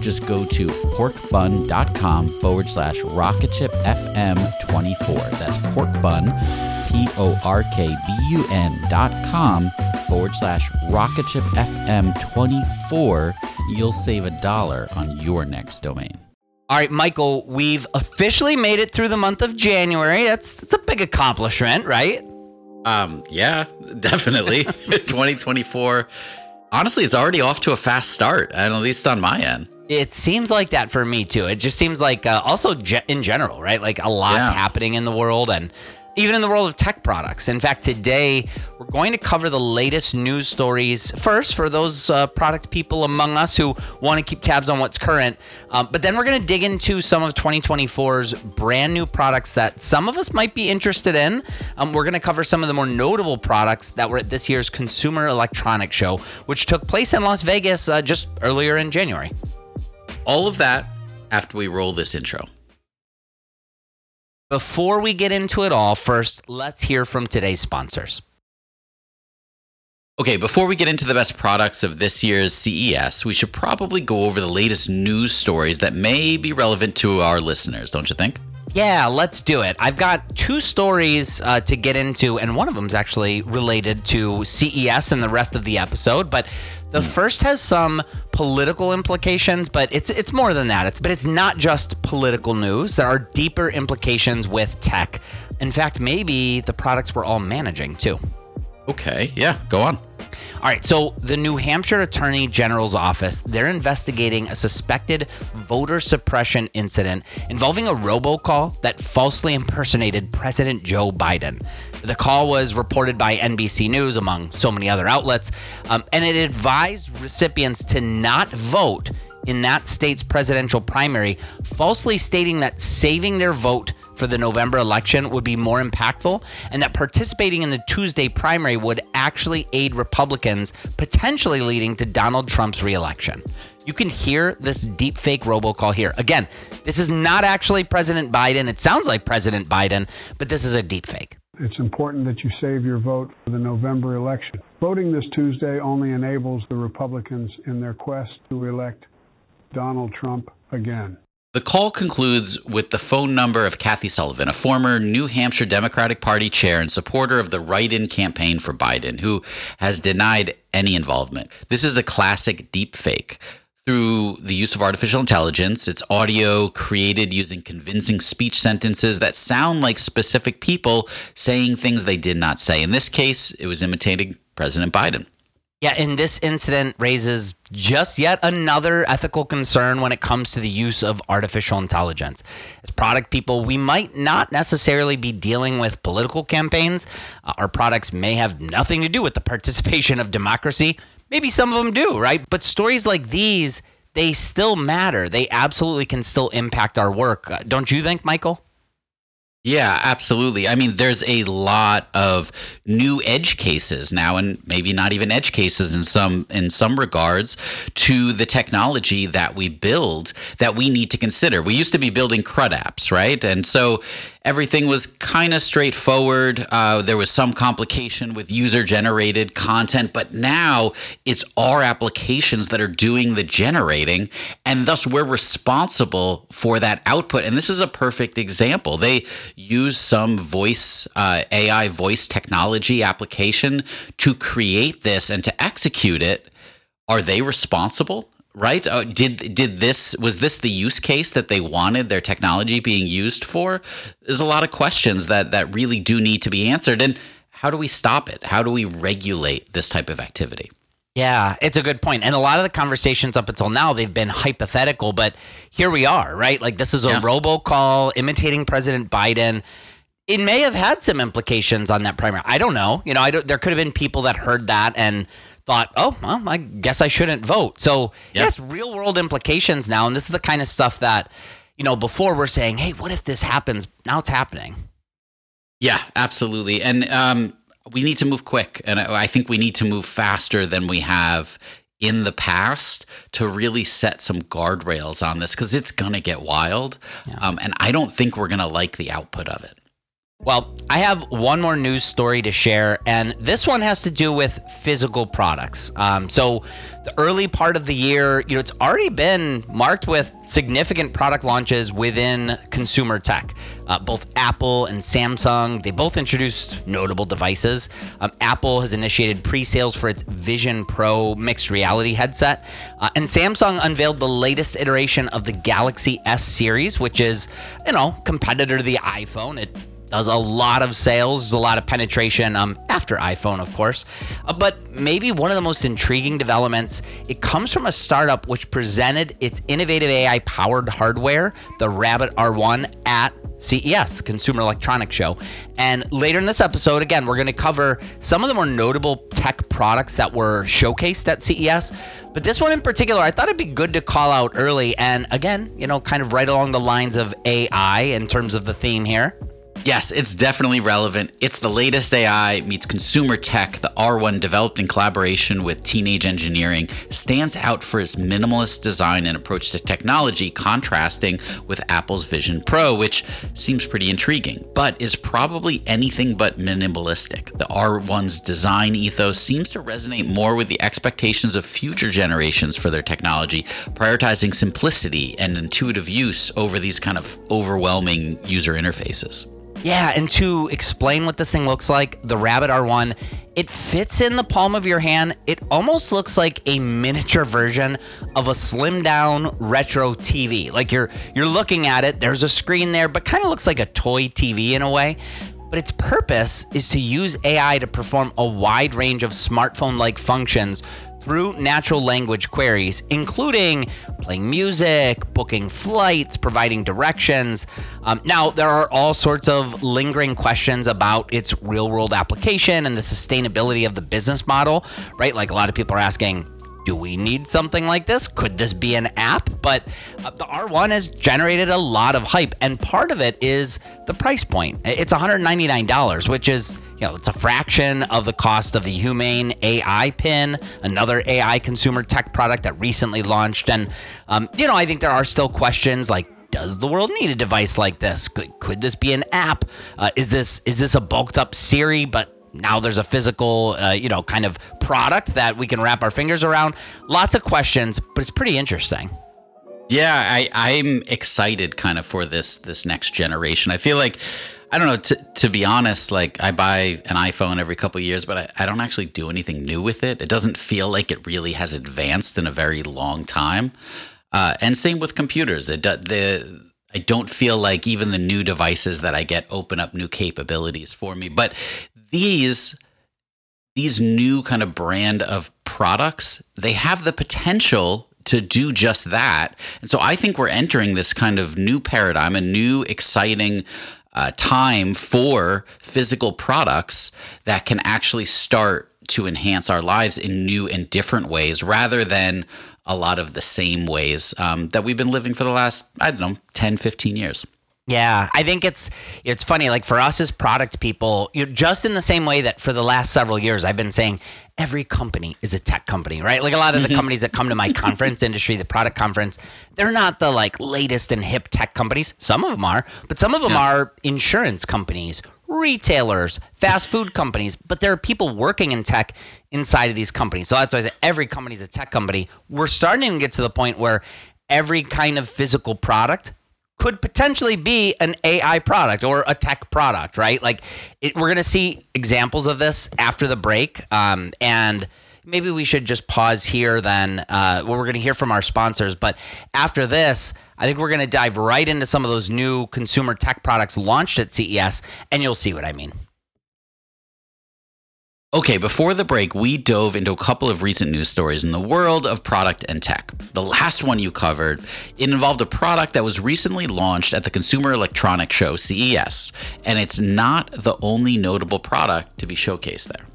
Just go to porkbun.com forward slash rocketshipfm24. That's porkbun, P O R K B U N dot com forward slash rocketshipfm24. You'll save a dollar on your next domain. All right, Michael, we've officially made it through the month of January. That's that's a big accomplishment, right? Um, yeah, definitely. 2024. Honestly, it's already off to a fast start, at least on my end. It seems like that for me too. It just seems like uh, also ge- in general, right? Like a lot's Yeah. happening in the world and even in the world of tech products. In fact, today we're going to cover the latest news stories first for those uh, product people among us who want to keep tabs on what's current. Um, but then we're going to dig into some of 2024's brand new products that some of us might be interested in. Um, we're going to cover some of the more notable products that were at this year's Consumer Electronics Show, which took place in Las Vegas uh, just earlier in January. All of that after we roll this intro. Before we get into it all, first, let's hear from today's sponsors. Okay, before we get into the best products of this year's CES, we should probably go over the latest news stories that may be relevant to our listeners, don't you think? Yeah, let's do it. I've got two stories uh, to get into, and one of them is actually related to CES and the rest of the episode. But the hmm. first has some political implications, but it's it's more than that. It's but it's not just political news. There are deeper implications with tech. In fact, maybe the products we're all managing too. Okay, yeah, go on. All right, so the New Hampshire Attorney General's office, they're investigating a suspected voter suppression incident involving a robocall that falsely impersonated President Joe Biden. The call was reported by NBC News, among so many other outlets, um, and it advised recipients to not vote in that state's presidential primary, falsely stating that saving their vote for the November election would be more impactful and that participating in the Tuesday primary would actually aid Republicans, potentially leading to Donald Trump's reelection. You can hear this deepfake robocall here. Again, this is not actually President Biden. It sounds like President Biden, but this is a deepfake. It's important that you save your vote for the November election. Voting this Tuesday only enables the Republicans in their quest to elect Donald Trump again. The call concludes with the phone number of Kathy Sullivan, a former New Hampshire Democratic Party chair and supporter of the write in campaign for Biden, who has denied any involvement. This is a classic deepfake. Through the use of artificial intelligence, it's audio created using convincing speech sentences that sound like specific people saying things they did not say. In this case, it was imitating President Biden. Yeah, and this incident raises just yet another ethical concern when it comes to the use of artificial intelligence. As product people, we might not necessarily be dealing with political campaigns. Uh, our products may have nothing to do with the participation of democracy. Maybe some of them do, right? But stories like these, they still matter. They absolutely can still impact our work. Uh, don't you think, Michael? Yeah, absolutely. I mean, there's a lot of new edge cases now, and maybe not even edge cases in some in some regards to the technology that we build that we need to consider. We used to be building CRUD apps, right? And so everything was kind of straightforward. Uh, there was some complication with user generated content, but now it's our applications that are doing the generating, and thus we're responsible for that output. And this is a perfect example. They use some voice, uh, AI voice technology application to create this and to execute it. Are they responsible? Right? Uh, did did this was this the use case that they wanted their technology being used for? There's a lot of questions that that really do need to be answered. And how do we stop it? How do we regulate this type of activity? Yeah, it's a good point. And a lot of the conversations up until now, they've been hypothetical, but here we are, right? Like this is a yeah. robocall imitating President Biden. It may have had some implications on that primary. I don't know. You know, I don't, there could have been people that heard that and thought, oh, well, I guess I shouldn't vote. So yep. yeah, it's real world implications now. And this is the kind of stuff that, you know, before we're saying, hey, what if this happens? Now it's happening. Yeah, absolutely. And um, we need to move quick. And I think we need to move faster than we have in the past to really set some guardrails on this because it's going to get wild. Yeah. Um, and I don't think we're going to like the output of it. Well, I have one more news story to share, and this one has to do with physical products. Um, so, the early part of the year, you know, it's already been marked with significant product launches within consumer tech. Uh, both Apple and Samsung, they both introduced notable devices. Um, Apple has initiated pre-sales for its Vision Pro mixed reality headset, uh, and Samsung unveiled the latest iteration of the Galaxy S series, which is, you know, competitor to the iPhone. It does a lot of sales, a lot of penetration um, after iPhone, of course. Uh, but maybe one of the most intriguing developments, it comes from a startup which presented its innovative AI powered hardware, the Rabbit R1, at CES, Consumer Electronics Show. And later in this episode, again, we're going to cover some of the more notable tech products that were showcased at CES. But this one in particular, I thought it'd be good to call out early. And again, you know, kind of right along the lines of AI in terms of the theme here. Yes, it's definitely relevant. It's the latest AI meets consumer tech. The R1, developed in collaboration with Teenage Engineering, stands out for its minimalist design and approach to technology, contrasting with Apple's Vision Pro, which seems pretty intriguing, but is probably anything but minimalistic. The R1's design ethos seems to resonate more with the expectations of future generations for their technology, prioritizing simplicity and intuitive use over these kind of overwhelming user interfaces. Yeah, and to explain what this thing looks like, the Rabbit R1, it fits in the palm of your hand. It almost looks like a miniature version of a slim down retro TV. Like you're you're looking at it, there's a screen there, but kind of looks like a toy TV in a way. But its purpose is to use AI to perform a wide range of smartphone like functions through natural language queries, including playing music, booking flights, providing directions. Um, now, there are all sorts of lingering questions about its real world application and the sustainability of the business model, right? Like a lot of people are asking, do we need something like this? Could this be an app? But uh, the R1 has generated a lot of hype, and part of it is the price point. It's $199, which is you know, it's a fraction of the cost of the Humane AI pin, another AI consumer tech product that recently launched. And, um, you know, I think there are still questions like, does the world need a device like this? Could, could this be an app? Uh, is this is this a bulked up Siri, but now there's a physical, uh, you know, kind of product that we can wrap our fingers around? Lots of questions, but it's pretty interesting. Yeah, I, I'm excited kind of for this this next generation. I feel like I don't know. To, to be honest, like I buy an iPhone every couple years, but I, I don't actually do anything new with it. It doesn't feel like it really has advanced in a very long time. Uh, and same with computers. It the I don't feel like even the new devices that I get open up new capabilities for me. But these these new kind of brand of products, they have the potential to do just that. And so I think we're entering this kind of new paradigm, a new exciting uh, time for physical products that can actually start to enhance our lives in new and different ways rather than a lot of the same ways um, that we've been living for the last, I don't know, 10, 15 years. Yeah, I think it's it's funny. Like for us as product people, you know, just in the same way that for the last several years I've been saying every company is a tech company, right? Like a lot of the mm-hmm. companies that come to my conference industry, the product conference, they're not the like latest and hip tech companies. Some of them are, but some of them Yeah. are insurance companies, retailers, fast food companies. But there are people working in tech inside of these companies. So that's why I say every company is a tech company. We're starting to get to the point where every kind of physical product could potentially be an AI product or a tech product, right? Like it, we're going to see examples of this after the break. Um, and maybe we should just pause here then. Uh, well, we're going to hear from our sponsors. But after this, I think we're going to dive right into some of those new consumer tech products launched at CES, and you'll see what I mean. Okay, before the break, we dove into a couple of recent news stories in the world of product and tech. The last one you covered, it involved a product that was recently launched at the Consumer Electronics Show, CES, and it's not the only notable product to be showcased there.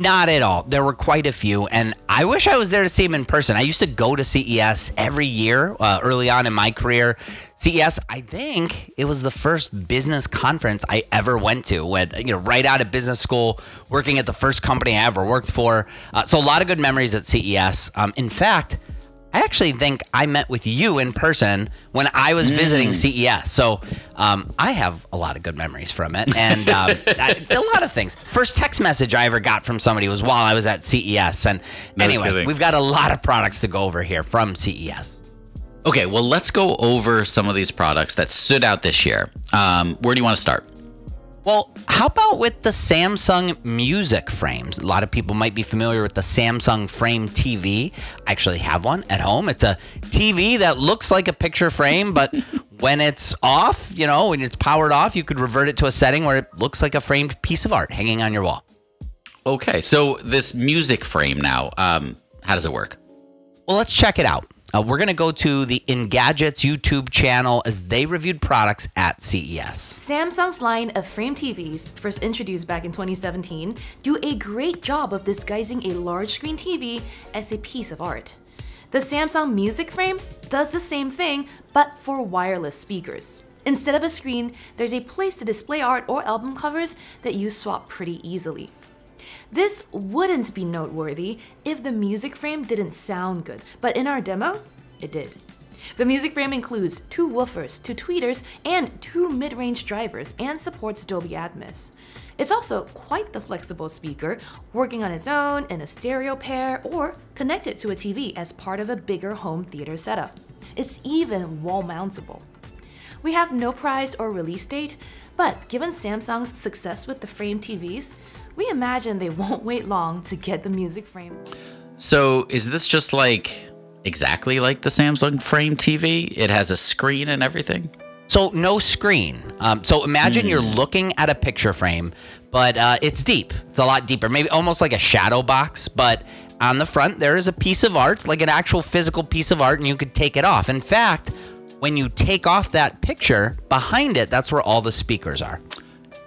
Not at all. There were quite a few, and I wish I was there to see them in person. I used to go to CES every year uh, early on in my career. CES, I think it was the first business conference I ever went to. When you know, right out of business school, working at the first company I ever worked for. Uh, so a lot of good memories at CES. Um, in fact. I actually think I met with you in person when I was visiting CES. So um, I have a lot of good memories from it, and um, I, a lot of things. First text message I ever got from somebody was while I was at CES. And No anyway, kidding. we've got a lot of products to go over here from CES. Okay, well, let's go over some of these products that stood out this year. Um, where do you want to start? Well, how about with the Samsung Music Frames? A lot of people might be familiar with the Samsung Frame TV. I actually have one at home. It's a TV that looks like a picture frame, but when it's off, you know, when it's powered off, you could revert it to a setting where it looks like a framed piece of art hanging on your wall. Okay, so this music frame now, um, how does it work? Well, let's check it out. Uh, we're going to go to the Engadget's YouTube channel as they reviewed products at CES. Samsung's line of frame TVs, first introduced back in 2017, do a great job of disguising a large screen TV as a piece of art. The Samsung Music Frame does the same thing, but for wireless speakers. Instead of a screen, there's a place to display art or album covers that you swap pretty easily. This wouldn't be noteworthy if the music frame didn't sound good, but in our demo, it did. The music frame includes two woofers, two tweeters, and two mid range drivers and supports Dolby Atmos. It's also quite the flexible speaker, working on its own in a stereo pair or connected to a TV as part of a bigger home theater setup. It's even wall mountable. We have no price or release date, but given Samsung's success with the frame TVs, we imagine they won't wait long to get the music frame. So is this just like exactly like the Samsung Frame TV? It has a screen and everything? So no screen. Um, so imagine you're looking at a picture frame, but uh, it's deep. It's a lot deeper, maybe almost like a shadow box. But on the front, there is a piece of art, like an actual physical piece of art, and you could take it off. In fact, when you take off that picture, behind it, that's where all the speakers are.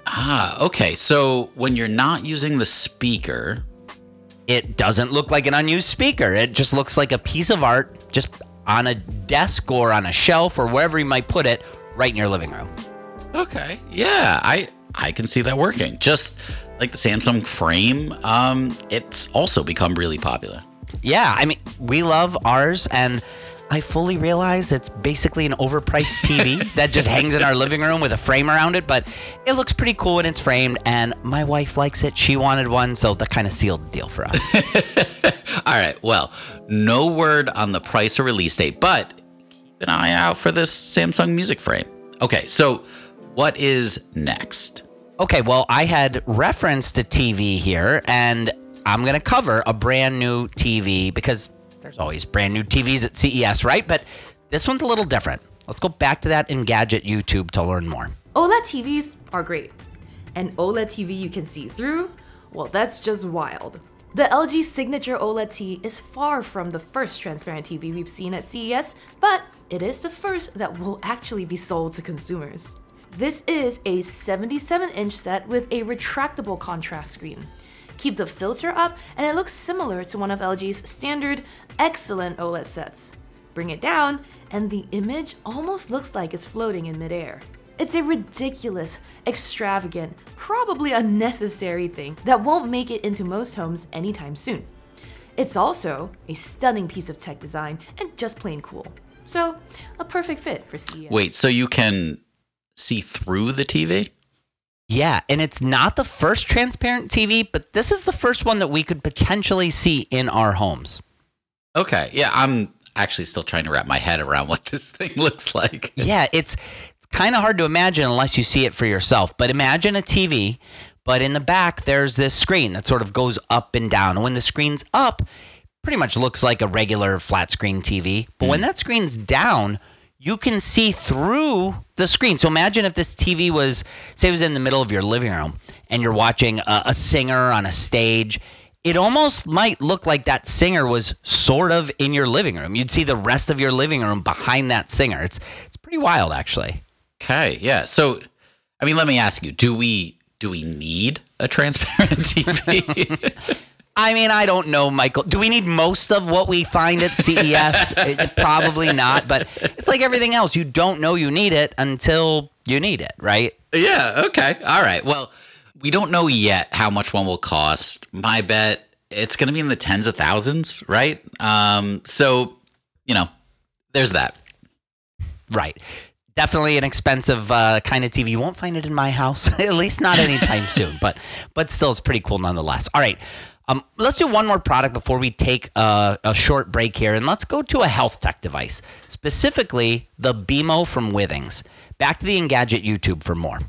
Ah, okay. So when you're not using the speaker, It doesn't look like an unused speaker. It just looks like a piece of art, just on a desk or on a shelf or wherever you might put it, right in your living room. okay, yeah, I I can see that working. Just like the Samsung Frame, um, it's also become really popular. Yeah, I mean, we love ours, and I fully realize it's basically an overpriced TV that just hangs in our living room with a frame around it, but it looks pretty cool when it's framed, and my wife likes it. She wanted one, so that kind of sealed the deal for us. All right, well, no word on the price or release date, but keep an eye out for this Samsung Music Frame. Okay, so what is next? okay, well, I had referenced a TV here, and I'm going to cover a brand new TV because there's always brand new TVs at CES, right? But this one's a little different. Let's go back to that Engadget YouTube to learn more. OLED TVs are great. An OLED TV you can see through? Well, that's just wild. The LG Signature OLED T is far from the first transparent TV we've seen at CES, but it is the first that will actually be sold to consumers. This is a 77 inch set with a retractable contrast screen. Keep the filter up, and it looks similar to one of LG's standard excellent OLED sets. Bring it down, and the image almost looks like it's floating in midair. It's a ridiculous, extravagant, probably unnecessary thing that won't make it into most homes anytime soon. It's also a stunning piece of tech design and just plain cool. So, a perfect fit for CES. Wait, so you can see through the TV? Yeah, and it's not the first transparent TV, but this is the first one that we could potentially see in our homes. Okay. Yeah, I'm actually still trying to wrap my head around what this thing looks like. Yeah, it's it's kind of hard to imagine unless you see it for yourself. But imagine a TV, but in the back there's this screen that sort of goes up and down. And when the screen's up, pretty much looks like a regular flat screen TV. But when hmm. that screen's down, you can see through the screen. So imagine if this TV was, say, it was in the middle of your living room and you're watching a, a singer on a stage. It almost might look like that singer was sort of in your living room. You'd see the rest of your living room behind that singer. It's it's pretty wild, actually. Okay. Yeah. So, I mean, let me ask you: Do we do we need a transparent TV? I mean, I don't know, Michael. Do we need most of what we find at CES? It- Probably not, but it's like everything else. You don't know you need it until you need it, right? yeah. Okay. All right. Well, we don't know yet how much one will cost. My bet it's going to be in the tens of thousands, right? Um. So, you know, there's that. Right. Definitely an expensive uh, kind of TV. You won't find it in my house, at least not anytime soon. But but still, it's pretty cool nonetheless. All right. Um, let's do one more product before we take a, a short break here, and let's go to a health tech device, specifically the BeamO from Withings. Back to the Engadget YouTube for more.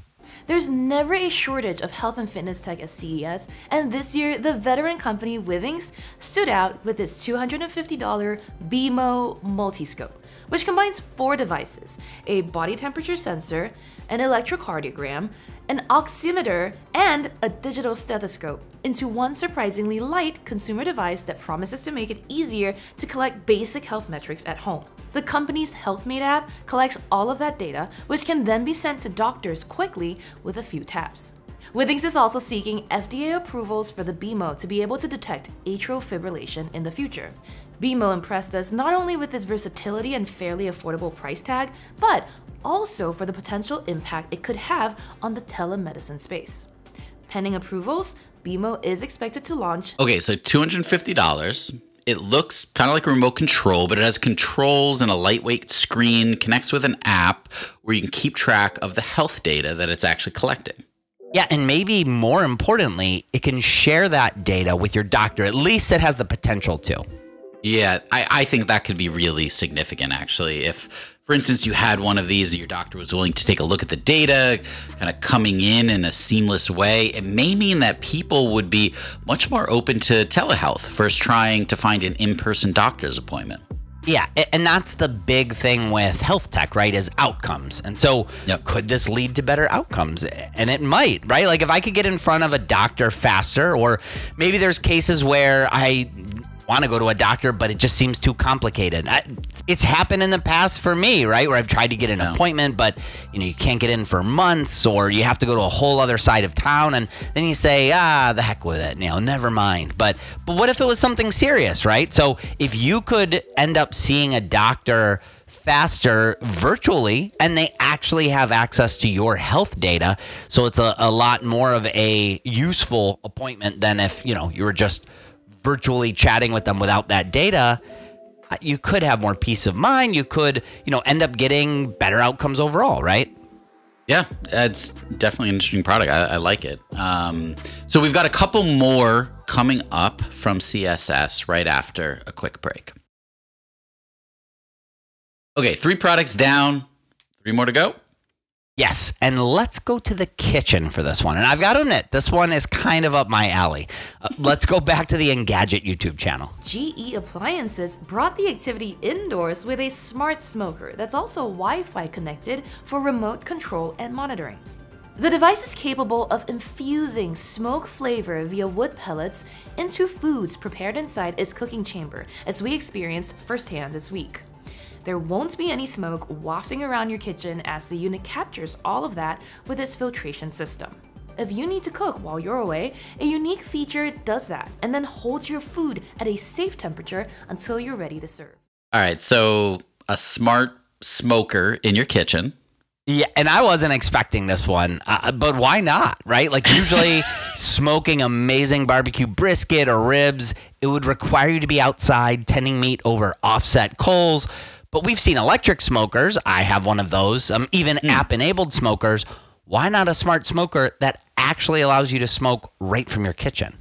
There's never a shortage of health and fitness tech at CES, and this year, the veteran company Withings stood out with its $250 BeamO Multiscope, which combines four devices a body temperature sensor, an electrocardiogram, an oximeter, and a digital stethoscope into one surprisingly light consumer device that promises to make it easier to collect basic health metrics at home. The company's HealthMate app collects all of that data, which can then be sent to doctors quickly with a few taps. Withings is also seeking FDA approvals for the BeamO to be able to detect atrial fibrillation in the future. BeamO impressed us not only with its versatility and fairly affordable price tag, but also for the potential impact it could have on the telemedicine space. Pending approvals, BeamO is expected to launch Okay, so two hundred and fifty dollars. It looks kind of like a remote control, but it has controls and a lightweight screen. Connects with an app where you can keep track of the health data that it's actually collecting. Yeah, and maybe more importantly, it can share that data with your doctor. At least it has the potential to. Yeah, I, I think that could be really significant actually. If, for instance, you had one of these, your doctor was willing to take a look at the data, kind of coming in in a seamless way, it may mean that people would be much more open to telehealth versus trying to find an in person doctor's appointment. Yeah, and that's the big thing with health tech, right? Is outcomes. And so, Yep. could this lead to better outcomes? And it might, right? Like if I could get in front of a doctor faster, or maybe there's cases where I want to go to a doctor, but it just seems too complicated. I, it's happened in the past for me, right? Where I've tried to get an appointment, but you know you can't get in for months, or you have to go to a whole other side of town, and then you say, ah, the heck with it, you know, never mind. But but what if it was something serious, right? So if you could end up seeing a doctor faster virtually and they actually have access to your health data so it's a, a lot more of a useful appointment than if you know you were just virtually chatting with them without that data uh, you could have more peace of mind you could you know end up getting better outcomes overall right Yeah, it's definitely an interesting product. I, I like it. Um, so we've got a couple more coming up from CES right after a quick break. Okay, three products down, three more to go. Yes, and let's go to the kitchen for this one. And I've got to admit, this one is kind of up my alley. Uh, let's go back to the Engadget YouTube channel. GE Appliances brought the activity indoors with a smart smoker that's also Wi Fi connected for remote control and monitoring. The device is capable of infusing smoke flavor via wood pellets into foods prepared inside its cooking chamber, as we experienced firsthand this week. There won't be any smoke wafting around your kitchen as the unit captures all of that with its filtration system. If you need to cook while you're away, a unique feature does that and then holds your food at a safe temperature until you're ready to serve. All right, so a smart smoker in your kitchen. Yeah, and I wasn't expecting this one, uh, but why not, right? Like usually smoking amazing barbecue brisket or ribs, it would require you to be outside tending meat over offset coals. But we've seen electric smokers. I have one of those. Um, even app-enabled smokers. Why not a smart smoker that actually allows you to smoke right from your kitchen?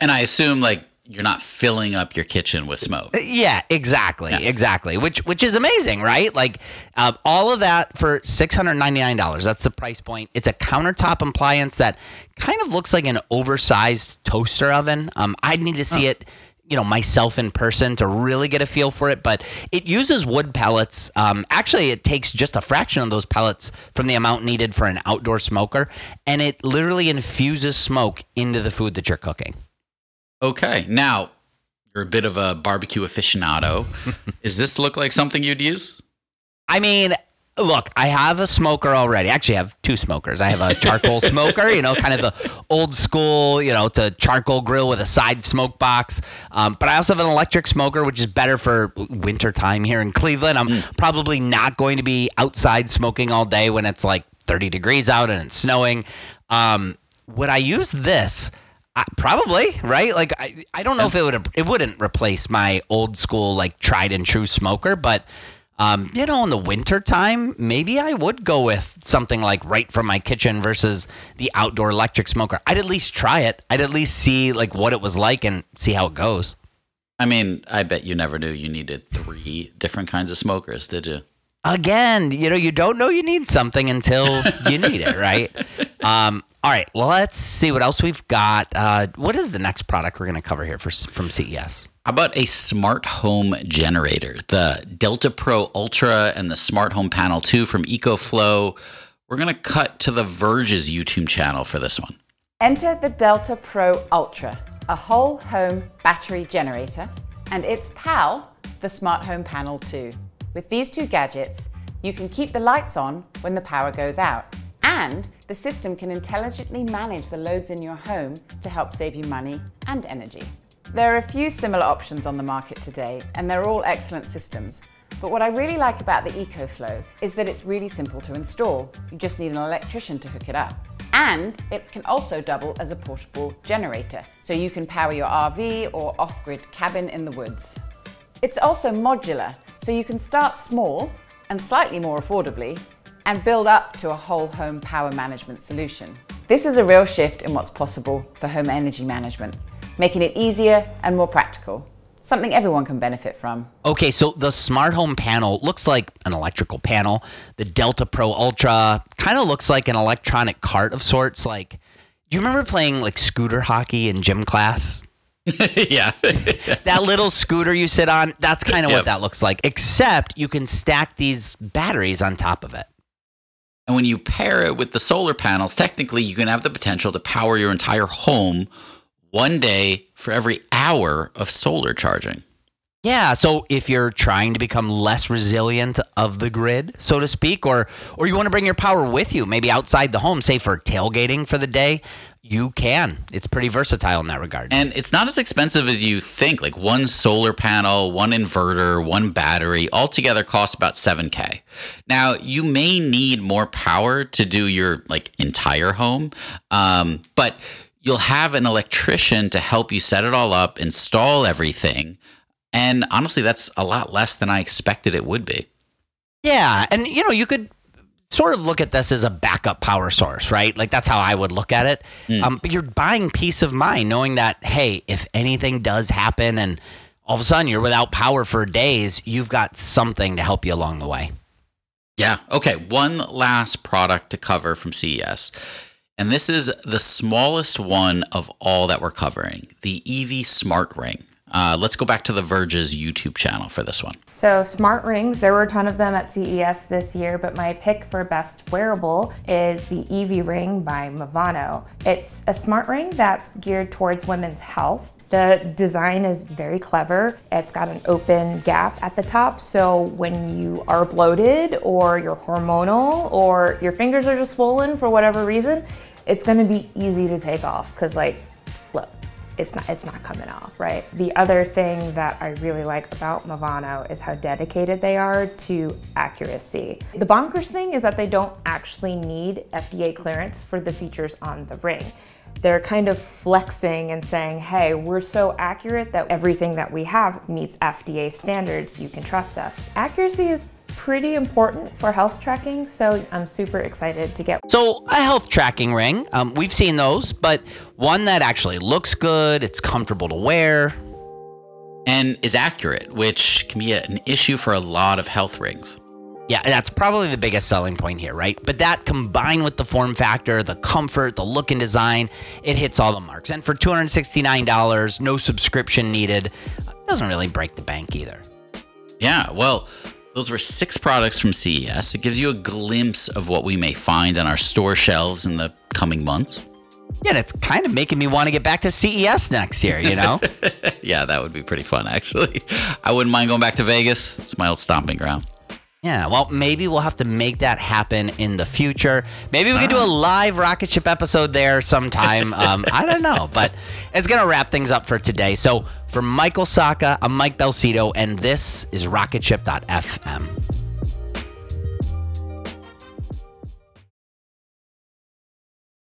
And I assume like you're not filling up your kitchen with smoke. Yeah, exactly, exactly. Which which is amazing, right? Like uh, all of that for six hundred ninety nine dollars. That's the price point. It's a countertop appliance that kind of looks like an oversized toaster oven. Um, I'd need to see it. You know, myself in person to really get a feel for it, but it uses wood pellets. Um, actually, it takes just a fraction of those pellets from the amount needed for an outdoor smoker, and it literally infuses smoke into the food that you're cooking. Okay, now you're a bit of a barbecue aficionado. Does this look like something you'd use? I mean, look, I have a smoker already. Actually, I have two smokers. I have a charcoal smoker, you know, kind of the old school, you know, it's a charcoal grill with a side smoke box. Um, but I also have an electric smoker, which is better for winter time here in Cleveland. I'm probably not going to be outside smoking all day when it's like 30 degrees out and it's snowing. Um, would I use this? I, probably right. Like I, I don't know if it would it wouldn't replace my old school like tried and true smoker, but um, you know, in the winter time, maybe I would go with something like right from my kitchen versus the outdoor electric smoker. I'd at least try it. I'd at least see like what it was like and see how it goes. I mean, I bet you never knew you needed three different kinds of smokers, did you? Again, you know, you don't know you need something until you need it, right? Um, all right, well, let's see what else we've got. Uh, what is the next product we're going to cover here for, from CES? How about a smart home generator? The Delta Pro Ultra and the Smart Home Panel 2 from EcoFlow. We're going to cut to the Verge's YouTube channel for this one. Enter the Delta Pro Ultra, a whole home battery generator, and its pal, the Smart Home Panel 2. With these two gadgets, you can keep the lights on when the power goes out, and the system can intelligently manage the loads in your home to help save you money and energy. There are a few similar options on the market today, and they're all excellent systems. But what I really like about the EcoFlow is that it's really simple to install. You just need an electrician to hook it up. And it can also double as a portable generator, so you can power your RV or off grid cabin in the woods. It's also modular, so you can start small and slightly more affordably and build up to a whole home power management solution. This is a real shift in what's possible for home energy management, making it easier and more practical, something everyone can benefit from. Okay, so the smart home panel looks like an electrical panel. The Delta Pro Ultra kind of looks like an electronic cart of sorts. Like, do you remember playing like scooter hockey in gym class? yeah. that little scooter you sit on, that's kind of Yep. what that looks like, except you can stack these batteries on top of it. And when you pair it with the solar panels, technically you can have the potential to power your entire home one day for every hour of solar charging. Yeah, so if you're trying to become less resilient of the grid, so to speak, or or you want to bring your power with you, maybe outside the home, say for tailgating for the day, you can. It's pretty versatile in that regard. And it's not as expensive as you think. Like one solar panel, one inverter, one battery, all together costs about 7K. Now, you may need more power to do your like entire home, um, but you'll have an electrician to help you set it all up, install everything. And honestly, that's a lot less than I expected it would be. Yeah, and you know, you could sort of look at this as a backup power source, right? Like that's how I would look at it. Um, but you're buying peace of mind knowing that hey, if anything does happen and all of a sudden you're without power for days, you've got something to help you along the way. Yeah. Okay. One last product to cover from CES. And this is the smallest one of all that we're covering the Evie Smart Ring. Uh, let's go back to The Verge's YouTube channel for this one. So, smart rings, there were a ton of them at CES this year, but my pick for best wearable is the Evie Ring by Movano. It's a smart ring that's geared towards women's health. The design is very clever. It's got an open gap at the top, so when you are bloated or you're hormonal or your fingers are just swollen for whatever reason, it's to be easy to take off because like, look, it's not it's not coming off, right? The other thing that I really like about Movano is how dedicated they are to accuracy. The bonkers thing is that they don't actually need FDA clearance for the features on the ring. They're kind of flexing and saying, hey, we're so accurate that everything that we have meets FDA standards. You can trust us. Accuracy is pretty important for health tracking, so I'm super excited to get. So, a health tracking ring, um, we've seen those, but one that actually looks good, it's comfortable to wear, and is accurate, which can be an issue for a lot of health rings. Yeah, that's probably the biggest selling point here, right? But that combined with the form factor, the comfort, the look and design, it hits all the marks. And for $269, no subscription needed, doesn't really break the bank either. Yeah, well, those were six products from CES. It gives you a glimpse of what we may find on our store shelves in the coming months. Yeah, and it's kind of making me want to get back to CES next year, you know? yeah, that would be pretty fun, actually. I wouldn't mind going back to Vegas. It's my old stomping ground. Yeah, well, maybe we'll have to make that happen in the future. Maybe we could do a live rocket ship episode there sometime. Um, I don't know, but it's going to wrap things up for today. So, for Michael Sacca, I'm Mike Belsito, and this is rocketship.fm.